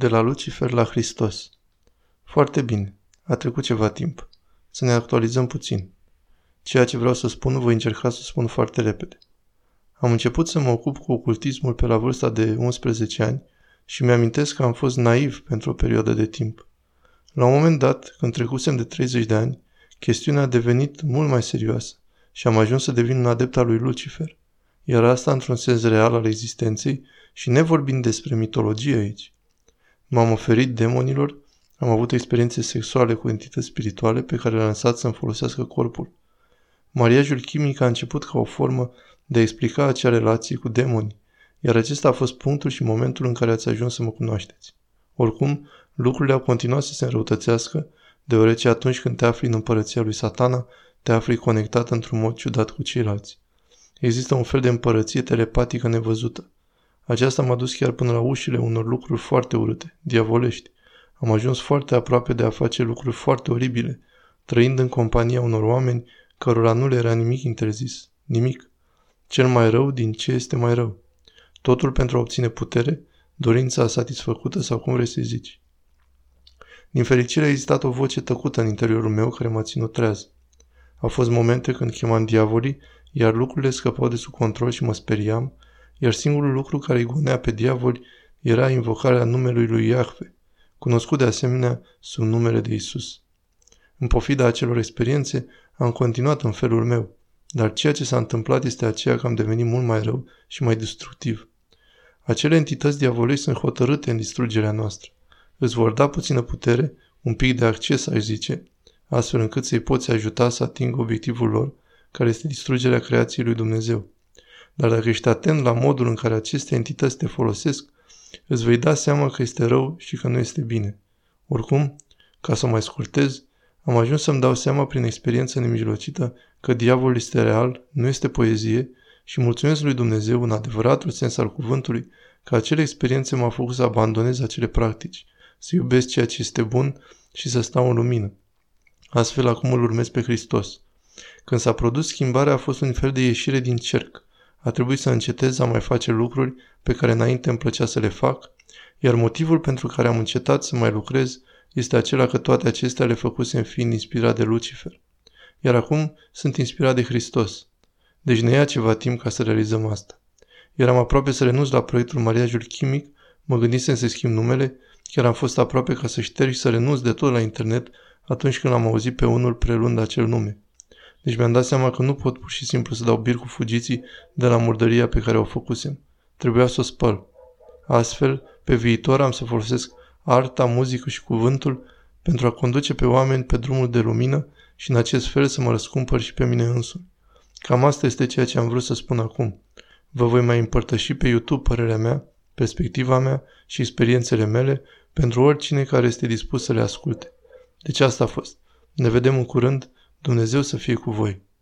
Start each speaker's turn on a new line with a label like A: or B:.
A: De la Lucifer la Hristos. Foarte bine. A trecut ceva timp. Să ne actualizăm puțin. Ceea ce vreau să spun voi încerca să spun foarte repede. Am început să mă ocup cu ocultismul pe la vârsta de 11 ani și mi-amintesc că am fost naiv pentru o perioadă de timp. La un moment dat, când trecusem de 30 de ani, chestiunea a devenit mult mai serioasă și am ajuns să devin un adept al lui Lucifer. Iar asta într-un sens real al existenței și ne vorbind despre mitologie aici. M-am oferit demonilor, am avut experiențe sexuale cu entități spirituale pe care le-am lăsat să-mi folosească corpul. Mariajul chimic a început ca o formă de a explica acea relație cu demoni, iar acesta a fost punctul și momentul în care ați ajuns să mă cunoașteți. Oricum, lucrurile au continuat să se înrăutățească, deoarece atunci când te afli în împărăția lui satana, te afli conectat într-un mod ciudat cu ceilalți. Există un fel de împărăție telepatică nevăzută. Aceasta m-a dus chiar până la ușile unor lucruri foarte urâte, diavolești. Am ajuns foarte aproape de a face lucruri foarte oribile, trăind în compania unor oameni cărora nu le era nimic interzis. Nimic. Cel mai rău din ce este mai rău. Totul pentru a obține putere, dorința satisfăcută sau cum vrei să zici. Din fericire a existat o voce tăcută în interiorul meu care m-a ținut treaz. Au fost momente când chemam diavolii, iar lucrurile scăpau de sub control și mă speriam, iar singurul lucru care îi gonea pe diavoli era invocarea numelui lui Iahve, cunoscut de asemenea sub numele de Isus. În pofida acelor experiențe, am continuat în felul meu, dar ceea ce s-a întâmplat este aceea că am devenit mult mai rău și mai destructiv. Acele entități diavolești sunt hotărâte în distrugerea noastră. Îți vor da puțină putere, un pic de acces, aș zice, astfel încât să-i poți ajuta să atingă obiectivul lor, care este distrugerea creației lui Dumnezeu. Dar dacă ești atent la modul în care aceste entități te folosesc, îți vei da seama că este rău și că nu este bine. Oricum, ca să mai scurtez, am ajuns să-mi dau seama prin experiență nemijlocită că diavolul este real, nu este poezie și mulțumesc lui Dumnezeu în adevăratul sens al cuvântului că acele experiențe m-au făcut să abandonez acele practici, să iubesc ceea ce este bun și să stau în lumină. Astfel acum îl urmez pe Hristos. Când s-a produs schimbarea a fost un fel de ieșire din cerc. A trebuit să încetez a mai face lucruri pe care înainte îmi plăcea să le fac, iar motivul pentru care am încetat să mai lucrez este acela că toate acestea le făcusem fiind inspirat de Lucifer. Iar acum sunt inspirat de Hristos. Deci ne ia ceva timp ca să realizăm asta. Eram aproape să renunț la proiectul mariajul chimic, mă gândisem să schimb numele, chiar am fost aproape ca să șterg și să renunț de tot la internet atunci când am auzit pe unul prelund acel nume. Deci mi-am dat seama că nu pot pur și simplu să dau bir cu fugiții de la murdăria pe care o făcusem. Trebuia să o spăl. Astfel, pe viitor am să folosesc arta, muzică și cuvântul pentru a conduce pe oameni pe drumul de lumină și în acest fel să mă răscumpăr și pe mine însumi. Cam asta este ceea ce am vrut să spun acum. Vă voi mai împărtăși pe YouTube părerea mea, perspectiva mea și experiențele mele pentru oricine care este dispus să le asculte. Deci asta a fost. Ne vedem în curând. Dumnezeu să fie cu voi.